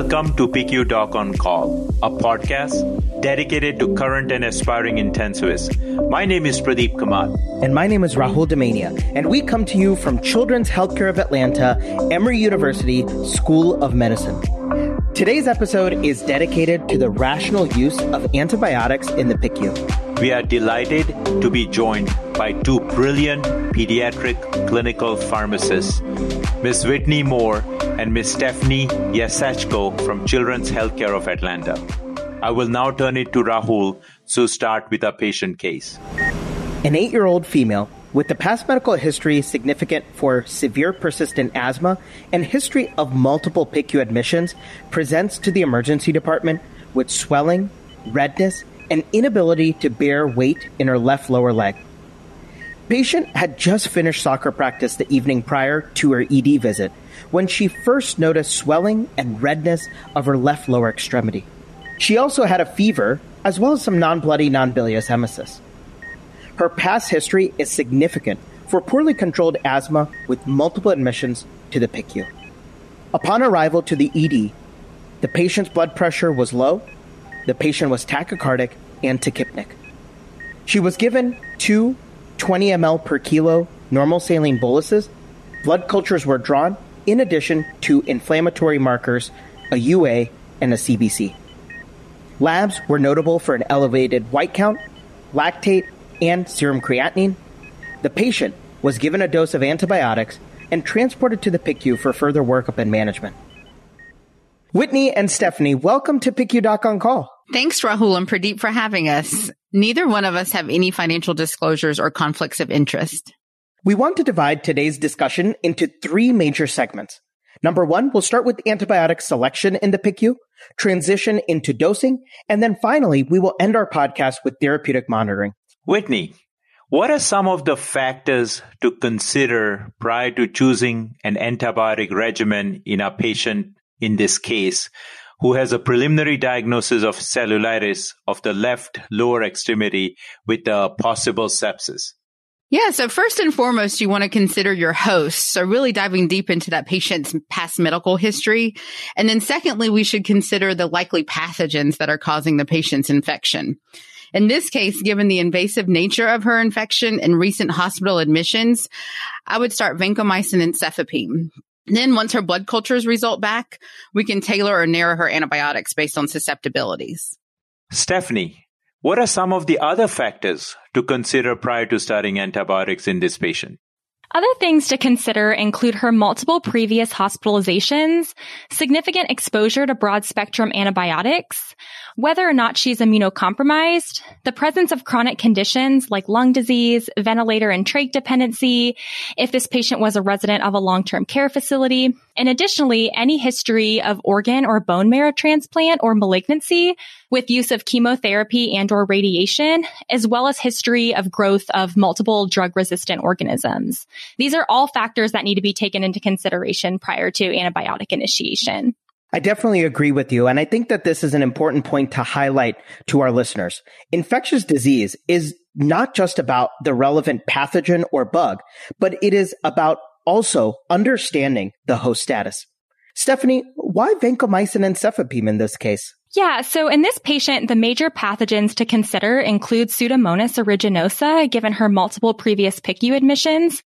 Welcome to PICU Doc on Call, a podcast dedicated to current and aspiring intensivists. My name is Pradeep Kamat. And my name is Rahul Damania, and we come to you from Children's Healthcare of Atlanta, Emory University School of Medicine. Today's episode is dedicated to the rational use of antibiotics in the PICU. We are delighted to be joined by two brilliant pediatric clinical pharmacists, Ms. Whitney Moore and Ms. Stephanie Yasachko from Children's Healthcare of Atlanta. I will now turn it to Rahul to start with a patient case. An eight year old female with a past medical history significant for severe persistent asthma and history of multiple PICU admissions presents to the emergency department with swelling, redness, and inability to bear weight in her left lower leg. Patient had just finished soccer practice the evening prior to her ED visit when she first noticed swelling and redness of her left lower extremity. She also had a fever as well as some non bloody non bilious emesis. Her past history is significant for poorly controlled asthma with multiple admissions to the PICU. Upon arrival to the ED, the patient's blood pressure was low, the patient was tachycardic and tachypneic. She was given two 20 ml per kilo normal saline boluses. Blood cultures were drawn, in addition to inflammatory markers, a UA, and a CBC. Labs were notable for an elevated white count, lactate, and serum creatinine. The patient was given a dose of antibiotics and transported to the PICU for further workup and management. Whitney and Stephanie, welcome to PICU Doc on Call. Thanks, Rahul and Pradeep, for having us. Neither one of us have any financial disclosures or conflicts of interest. We want to divide today's discussion into three major segments. Number one, we'll start with antibiotic selection in the PICU, transition into dosing, and then finally, we will end our podcast with therapeutic monitoring. Whitney, what are some of the factors to consider prior to choosing an antibiotic regimen in a patient in this case who has a preliminary diagnosis of cellulitis of the left lower extremity with a possible sepsis? Yeah. So first and foremost, you want to consider your host. So really diving deep into that patient's past medical history. And then secondly, we should consider the likely pathogens that are causing the patient's infection. In this case, given the invasive nature of her infection and recent hospital admissions, I would start vancomycin and cefepime. Then once her blood cultures result back, we can tailor or narrow her antibiotics based on susceptibilities. Stephanie, what are some of the other factors to consider prior to starting antibiotics in this patient? Other things to consider include her multiple previous hospitalizations, significant exposure to broad spectrum antibiotics, whether or not she's immunocompromised, the presence of chronic conditions like lung disease, ventilator and trach dependency, if this patient was a resident of a long-term care facility, and additionally, any history of organ or bone marrow transplant or malignancy with use of chemotherapy and or radiation, as well as history of growth of multiple drug resistant organisms. These are all factors that need to be taken into consideration prior to antibiotic initiation. I definitely agree with you. And I think that this is an important point to highlight to our listeners. Infectious disease is not just about the relevant pathogen or bug, but it is about also understanding the host status. Stephanie, why vancomycin and cefepime in this case? Yeah, so in this patient, the major pathogens to consider include Pseudomonas aeruginosa, given her multiple previous PICU admissions,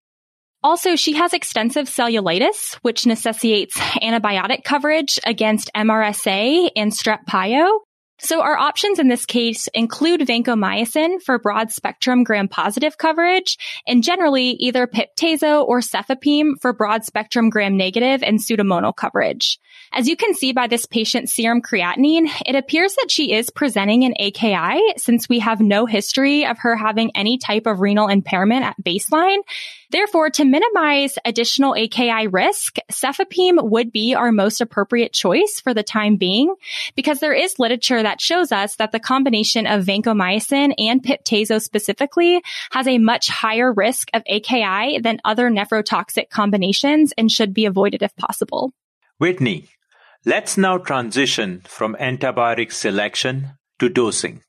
also, she has extensive cellulitis, which necessitates antibiotic coverage against MRSA and strep pyo. So our options in this case include vancomycin for broad spectrum gram-positive coverage and generally either pip/tazo or cefepime for broad spectrum gram-negative and pseudomonal coverage. As you can see by this patient's serum creatinine, it appears that she is presenting an AKI since we have no history of her having any type of renal impairment at baseline. Therefore, to minimize additional AKI risk, cefepime would be our most appropriate choice for the time being because there is literature that shows us that the combination of vancomycin and pip/tazo specifically has a much higher risk of AKI than other nephrotoxic combinations and should be avoided if possible. Whitney, Let's now transition from antibiotic selection to dosing.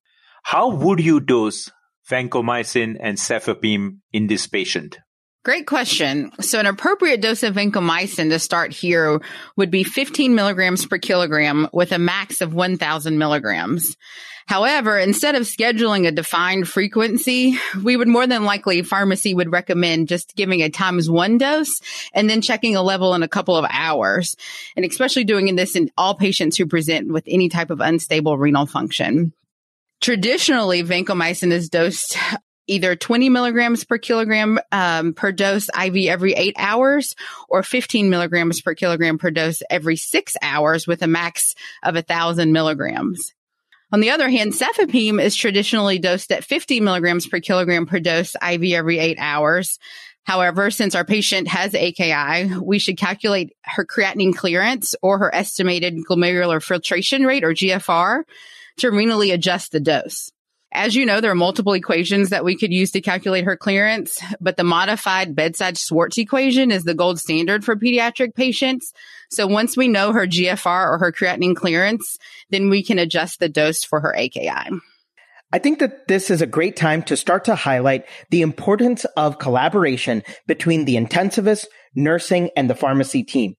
How would you dose vancomycin and cefepime in this patient? Great question. So an appropriate dose of vancomycin to start here would be 15 milligrams per kilogram with a max of 1000 milligrams. However, instead of scheduling a defined frequency, we would more than likely pharmacy would recommend just giving a times one dose and then checking a level in a couple of hours. And especially doing this in all patients who present with any type of unstable renal function. Traditionally, vancomycin is dosed either 20 milligrams per kilogram um, per dose IV every eight hours or 15 milligrams per kilogram per dose every six hours with a max of thousand milligrams. On the other hand, cefepime is traditionally dosed at 50 milligrams per kilogram per dose IV every eight hours. However, since our patient has AKI, we should calculate her creatinine clearance or her estimated glomerular filtration rate or GFR to renally adjust the dose. As you know, there are multiple equations that we could use to calculate her clearance, but the modified bedside Schwartz equation is the gold standard for pediatric patients. So once we know her GFR or her creatinine clearance, then we can adjust the dose for her AKI. I think that this is a great time to start to highlight the importance of collaboration between the intensivist, nursing, and the pharmacy team.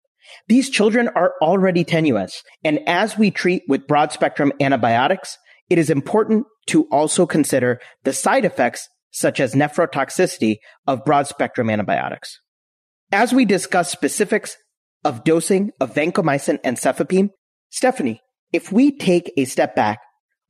These children are already tenuous, and as we treat with broad spectrum antibiotics, it is important to also consider the side effects such as nephrotoxicity of broad spectrum antibiotics. As we discuss specifics of dosing of vancomycin and cefepime, Stephanie, if we take a step back,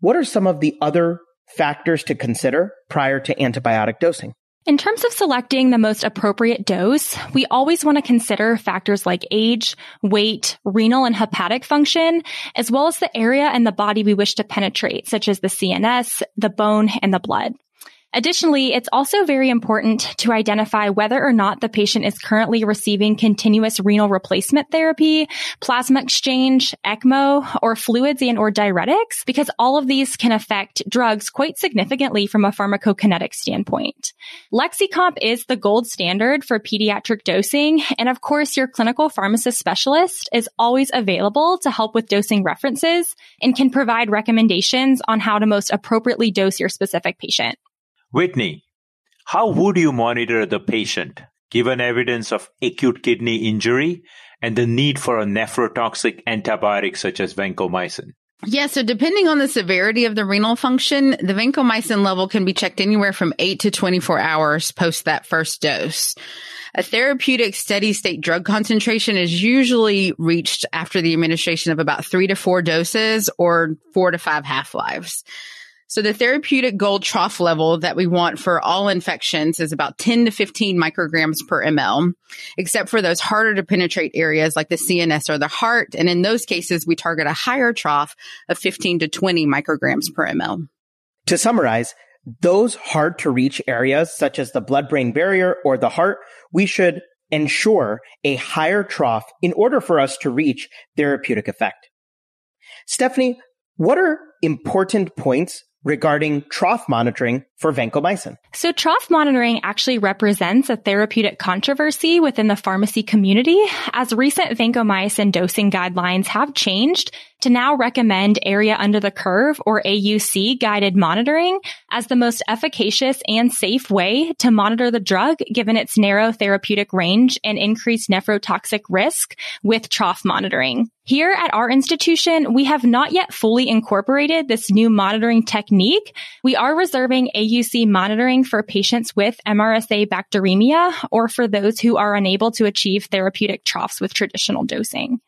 what are some of the other factors to consider prior to antibiotic dosing? In terms of selecting the most appropriate dose, we always want to consider factors like age, weight, renal and hepatic function, as well as the area and the body we wish to penetrate, such as the CNS, the bone, and the blood. Additionally, it's also very important to identify whether or not the patient is currently receiving continuous renal replacement therapy, plasma exchange, ECMO, or fluids and or diuretics, because all of these can affect drugs quite significantly from a pharmacokinetic standpoint. Lexicomp is the gold standard for pediatric dosing. And of course, your clinical pharmacist specialist is always available to help with dosing references and can provide recommendations on how to most appropriately dose your specific patient. Whitney, how hmm? would you monitor the patient given evidence of acute kidney injury and the need for a nephrotoxic antibiotic such as vancomycin? Yeah, so depending on the severity of the renal function, the vancomycin level can be checked anywhere from 8 to 24 hours post that first dose. A therapeutic steady state drug concentration is usually reached after the administration of about 3 to 4 doses or 4 to 5 half-lives. So the therapeutic gold trough level that we want for all infections is about 10 to 15 micrograms per ml, except for those harder to penetrate areas like the CNS or the heart. And in those cases, we target a higher trough of 15 to 20 micrograms per ml. To summarize, those hard to reach areas such as the blood brain barrier or the heart, we should ensure a higher trough in order for us to reach therapeutic effect. Stephanie, what are important points regarding trough monitoring for vancomycin. So trough monitoring actually represents a therapeutic controversy within the pharmacy community as recent vancomycin dosing guidelines have changed to now recommend area under the curve or AUC guided monitoring as the most efficacious and safe way to monitor the drug given its narrow therapeutic range and increased nephrotoxic risk with trough monitoring. Here at our institution, we have not yet fully incorporated this new monitoring technique. We are reserving AUC monitoring for patients with MRSA bacteremia or for those who are unable to achieve therapeutic troughs with traditional dosing.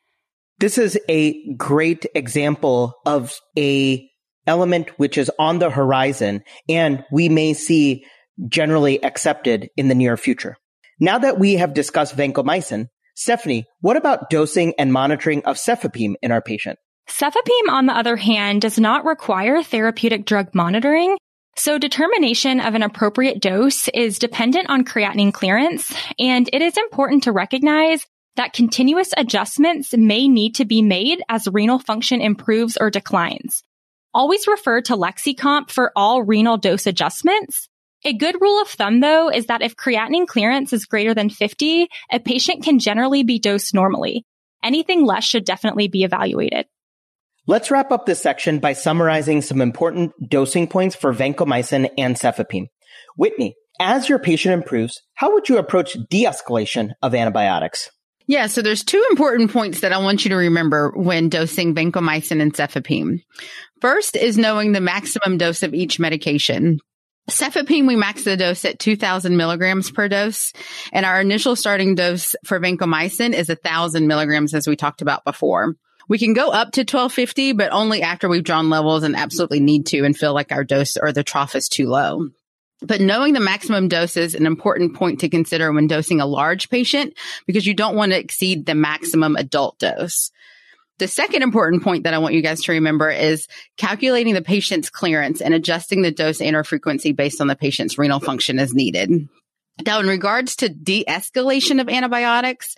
This is a great example of a element which is on the horizon and we may see generally accepted in the near future. Now that we have discussed vancomycin, Stephanie, what about dosing and monitoring of cefepime in our patient? Cefepime, on the other hand, does not require therapeutic drug monitoring. So determination of an appropriate dose is dependent on creatinine clearance, and it is important to recognize that continuous adjustments may need to be made as renal function improves or declines. Always refer to Lexicomp for all renal dose adjustments. A good rule of thumb though is that if creatinine clearance is greater than 50, a patient can generally be dosed normally. Anything less should definitely be evaluated. Let's wrap up this section by summarizing some important dosing points for vancomycin and cefepime. Whitney, As your patient improves, how would you approach de-escalation of antibiotics? Yeah, so there's two important points that I want you to remember when dosing vancomycin and cefepime. First is knowing the maximum dose of each medication. Cefepime, we max the dose at 2000 milligrams per dose. And our initial starting dose for vancomycin is 1000 milligrams, as we talked about before. We can go up to 1250, but only after we've drawn levels and absolutely need to and feel like our dose or the trough is too low. But knowing the maximum dose is an important point to consider when dosing a large patient because you don't want to exceed the maximum adult dose. The second important point that I want you guys to remember is calculating the patient's clearance and adjusting the dose and or frequency based on the patient's renal function as needed. Now, in regards to de-escalation of antibiotics,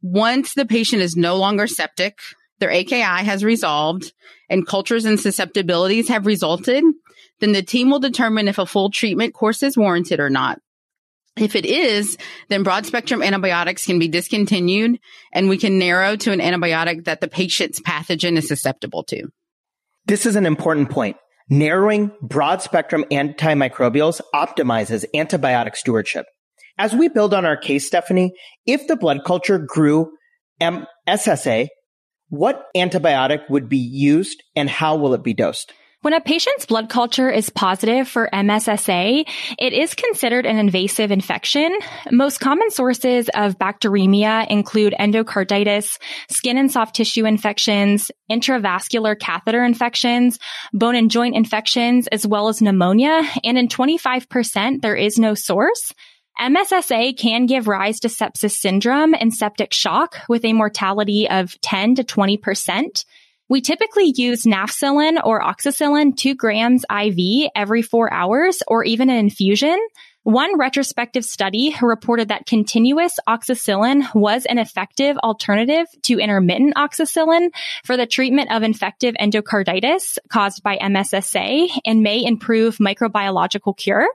once the patient is no longer septic, their AKI has resolved and cultures and susceptibilities have resulted, then the team will determine if a full treatment course is warranted or not. If it is, then broad spectrum antibiotics can be discontinued and we can narrow to an antibiotic that the patient's pathogen is susceptible to. This is an important point. Narrowing broad spectrum antimicrobials optimizes antibiotic stewardship. As we build on our case, Stephanie, if the blood culture grew MSSA, what antibiotic would be used and how will it be dosed? When a patient's blood culture is positive for MSSA, it is considered an invasive infection. Most common sources of bacteremia include endocarditis, skin and soft tissue infections, intravascular catheter infections, bone and joint infections, as well as pneumonia. And in 25%, there is no source. MSSA can give rise to sepsis syndrome and septic shock with a mortality of 10 to 20%. We typically use nafcillin or oxacillin 2 grams IV every four hours or even an infusion. One retrospective study reported that continuous oxacillin was an effective alternative to intermittent oxacillin for the treatment of infective endocarditis caused by MSSA and may improve microbiological cure.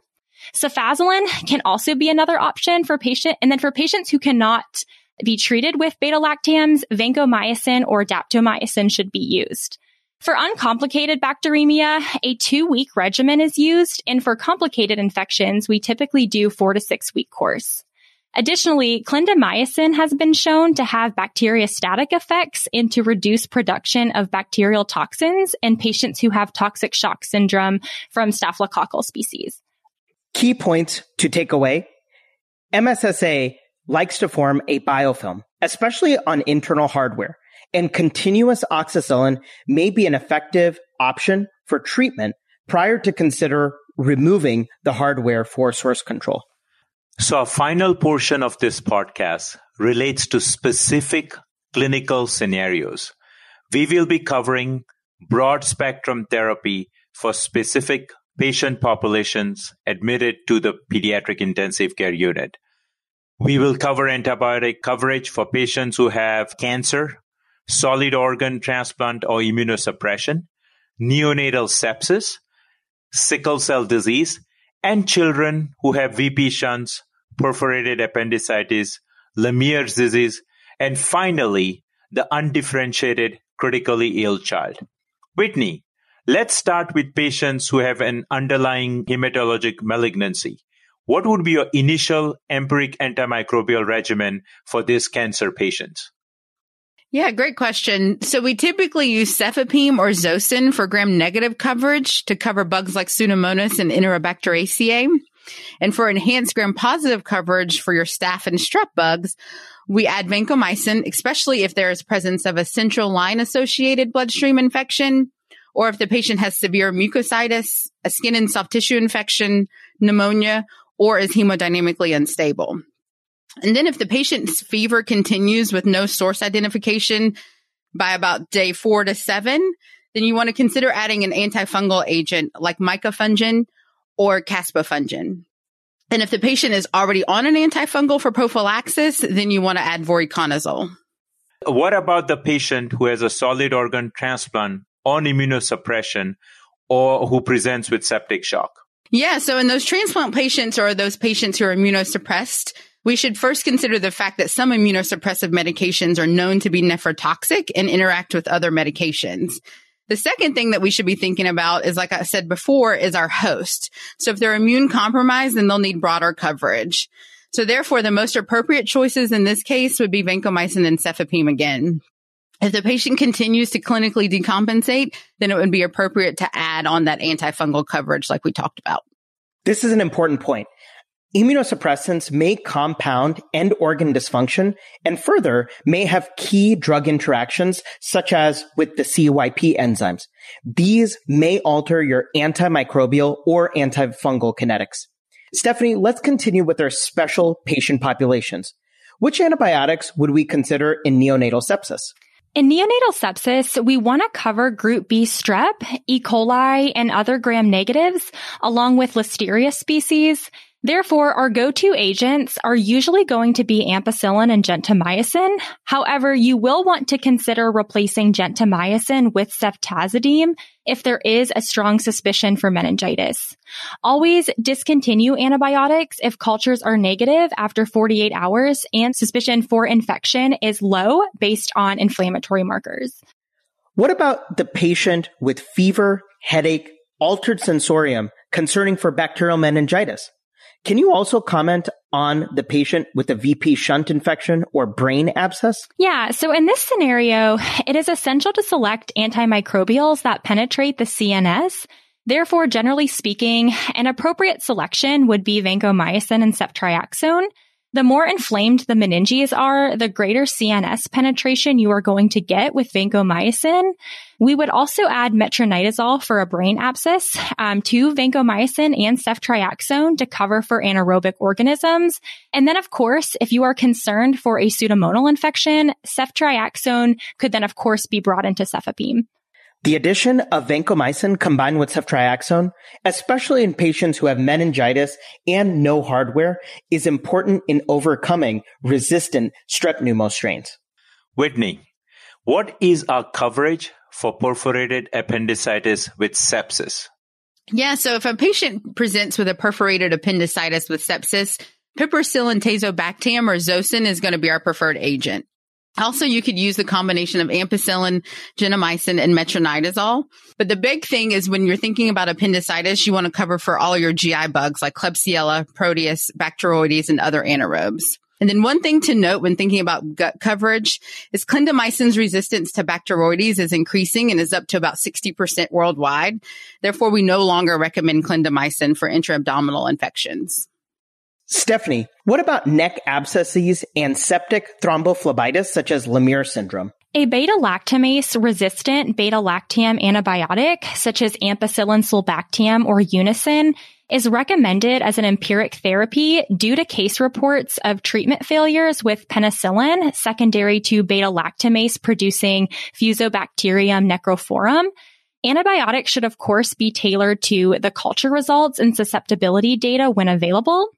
Cefazolin can also be another option for patient, and then for patients who cannot be treated with beta lactams, vancomycin or daptomycin should be used. For uncomplicated bacteremia, a two week regimen is used. And for complicated infections, we typically do four to six week course. Additionally, clindamycin has been shown to have bacteriostatic effects and to reduce production of bacterial toxins in patients who have toxic shock syndrome from staphylococcal species. Key points to take away. MSSA likes to form a biofilm, especially on internal hardware, and continuous oxacillin may be an effective option for treatment prior to consider removing the hardware for source control. So, a final portion of this podcast relates to specific clinical scenarios. We will be covering broad spectrum therapy for specific patient populations admitted to the pediatric intensive care unit. We will cover antibiotic coverage for patients who have cancer, solid organ transplant or immunosuppression, neonatal sepsis, sickle cell disease, and children who have VP shunts, perforated appendicitis, Lemierre's disease, and finally, the undifferentiated critically ill child. Whitney, let's start with patients who have an underlying hematologic malignancy what would be your initial empiric antimicrobial regimen for this cancer patient? Yeah, great question. So we typically use cefepime or zosyn for gram-negative coverage to cover bugs like Pseudomonas and Enterobacteriaceae. And for enhanced gram-positive coverage for your staph and strep bugs, we add vancomycin, especially if there is presence of a central line associated bloodstream infection, or if the patient has severe mucositis, a skin and soft tissue infection, pneumonia, or is hemodynamically unstable. And then if the patient's fever continues with no source identification by about day four to seven, then you want to consider adding an antifungal agent like micafungin or caspofungin. And if the patient is already on an antifungal for prophylaxis, then you want to add voriconazole. What about the patient who has a solid organ transplant on immunosuppression or who presents with septic shock? Yeah. So in those transplant patients or those patients who are immunosuppressed, we should first consider the fact that some immunosuppressive medications are known to be nephrotoxic and interact with other medications. The second thing that we should be thinking about is, like I said before, is our host. So if they're immune compromised, then they'll need broader coverage. So therefore, the most appropriate choices in this case would be vancomycin and cefepime again. If the patient continues to clinically decompensate, then it would be appropriate to add on that antifungal coverage like we talked about. This is an important point. Immunosuppressants may compound end organ dysfunction and further may have key drug interactions such as with the CYP enzymes. These may alter your antimicrobial or antifungal kinetics. Stephanie, let's continue with our special patient populations. Which antibiotics would we consider in neonatal sepsis? In neonatal sepsis, we want to cover group B strep, E. coli, and other gram negatives, along with listeria species. Therefore, our go-to agents are usually going to be ampicillin and gentamicin. However, you will want to consider replacing gentamicin with ceftazidime if there is a strong suspicion for meningitis. Always discontinue antibiotics if cultures are negative after 48 hours and suspicion for infection is low based on inflammatory markers. What about the patient with fever, headache, altered sensorium concerning for bacterial meningitis? Can you also comment on the patient with a VP shunt infection or brain abscess? Yeah. So in this scenario, it is essential to select antimicrobials that penetrate the CNS. Therefore, generally speaking, an appropriate selection would be vancomycin and ceftriaxone. The more inflamed the meninges are, the greater CNS penetration you are going to get with vancomycin. We would also add metronidazole for a brain abscess um, to vancomycin and ceftriaxone to cover for anaerobic organisms. And then, of course, if you are concerned for a pseudomonal infection, ceftriaxone could then, of course, be brought into cefepime. The addition of vancomycin combined with ceftriaxone, especially in patients who have meningitis and no hardware, is important in overcoming resistant strep pneumo strains. Whitney, what is our coverage for perforated appendicitis with sepsis? Yeah, so if a patient presents with a perforated appendicitis with sepsis, piperacillin tazobactam or Zosyn is going to be our preferred agent. Also, you could use the combination of ampicillin, gentamicin, and metronidazole. But the big thing is when you're thinking about appendicitis, you want to cover for all your GI bugs like Klebsiella, Proteus, Bacteroides, and other anaerobes. And then one thing to note when thinking about gut coverage is clindamycin's resistance to Bacteroides is increasing and is up to about 60% worldwide. Therefore, we no longer recommend clindamycin for intra-abdominal infections. Stephanie, what about neck abscesses and septic thrombophlebitis such as Lemierre syndrome? A beta lactamase resistant beta lactam antibiotic such as ampicillin sulbactam or Unasyn is recommended as an empiric therapy due to case reports of treatment failures with penicillin secondary to beta lactamase producing Fusobacterium necrophorum. Antibiotics should of course be tailored to the culture results and susceptibility data when available.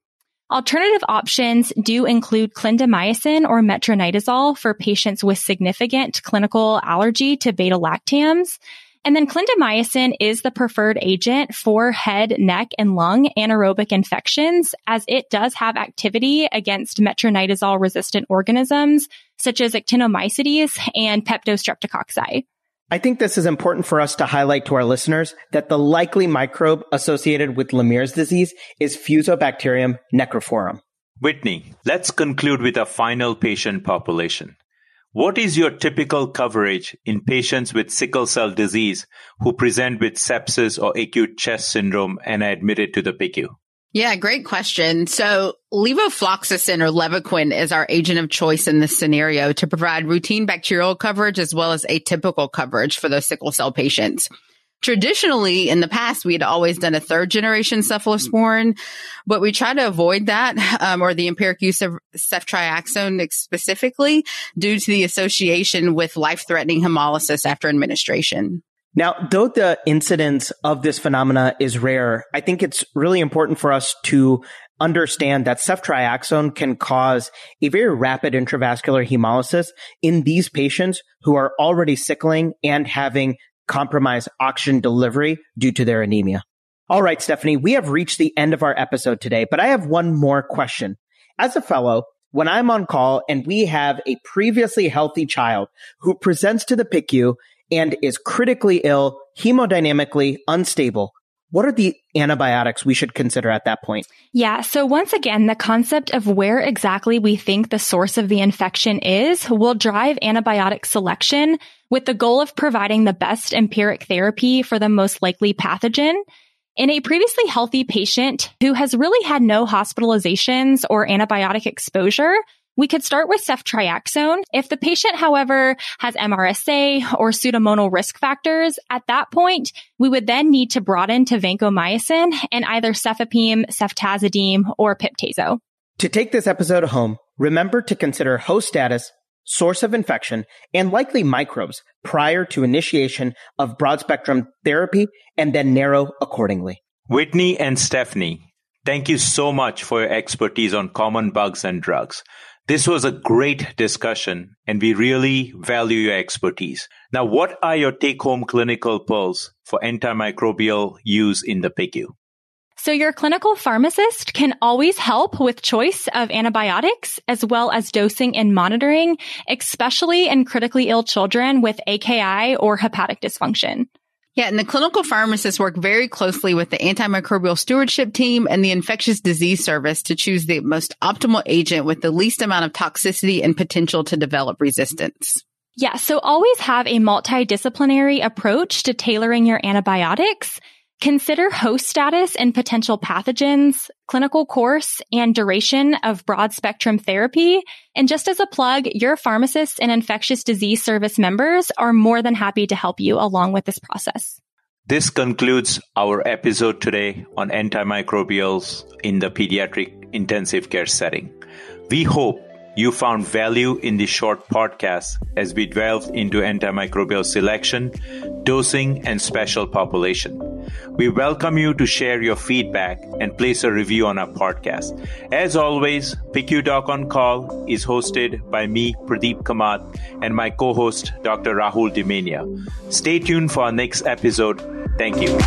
Alternative options do include clindamycin or metronidazole for patients with significant clinical allergy to beta lactams. And then clindamycin is the preferred agent for head, neck, and lung anaerobic infections as it does have activity against metronidazole resistant organisms such as actinomycetes and peptostreptococci. I think this is important for us to highlight to our listeners that the likely microbe associated with Lemierre's disease is Fusobacterium necrophorum. Whitney, let's conclude with a final patient population. What is your typical coverage in patients with sickle cell disease who present with sepsis or acute chest syndrome and are admitted to the PICU? Yeah, great question. So levofloxacin or Levaquin is our agent of choice in this scenario to provide routine bacterial coverage as well as atypical coverage for those sickle cell patients. Traditionally, in the past, we had always done a third generation cephalosporin, but we try to avoid that, um, or the empiric use of ceftriaxone specifically due to the association with life threatening hemolysis after administration. Now, though the incidence of this phenomena is rare, I think it's really important for us to understand that ceftriaxone can cause a very rapid intravascular hemolysis in these patients who are already sickling and having compromised oxygen delivery due to their anemia. All right, Stephanie, we have reached the end of our episode today, but I have one more question. As a fellow, when I'm on call and we have a previously healthy child who presents to the PICU and is critically ill, hemodynamically unstable, what are the antibiotics we should consider at that point? Yeah. So once again, the concept of where exactly we think the source of the infection is will drive antibiotic selection with the goal of providing the best empiric therapy for the most likely pathogen. In a previously healthy patient who has really had no hospitalizations or antibiotic exposure, we could start with ceftriaxone. If the patient, however, has MRSA or pseudomonal risk factors, at that point, we would then need to broaden to vancomycin and either cefepime, ceftazidime, or piptazo. To take this episode home, remember to consider host status, source of infection, and likely microbes prior to initiation of broad spectrum therapy and then narrow accordingly. Whitney and Stephanie, thank you so much for your expertise on common bugs and drugs. This was a great discussion and we really value your expertise. Now, what are your take home clinical pearls for antimicrobial use in the PICU? So your clinical pharmacist can always help with choice of antibiotics as well as dosing and monitoring, especially in critically ill children with AKI or hepatic dysfunction. Yeah, and the clinical pharmacists work very closely with the antimicrobial stewardship team and the infectious disease service to choose the most optimal agent with the least amount of toxicity and potential to develop resistance. Yeah, so always have a multidisciplinary approach to tailoring your antibiotics Consider host status and potential pathogens, clinical course, and duration of broad spectrum therapy. And just as a plug, your pharmacists and infectious disease service members are more than happy to help you along with this process. This concludes our episode today on antimicrobials in the pediatric intensive care setting. We hope you found value in this short podcast as we delved into antimicrobial selection, dosing, and special population. We welcome you to share your feedback and place a review on our podcast. As always, PICU Doc on Call is hosted by me, Pradeep Kamat, and my co-host, Dr. Rahul Damania. Stay tuned for our next episode. Thank you.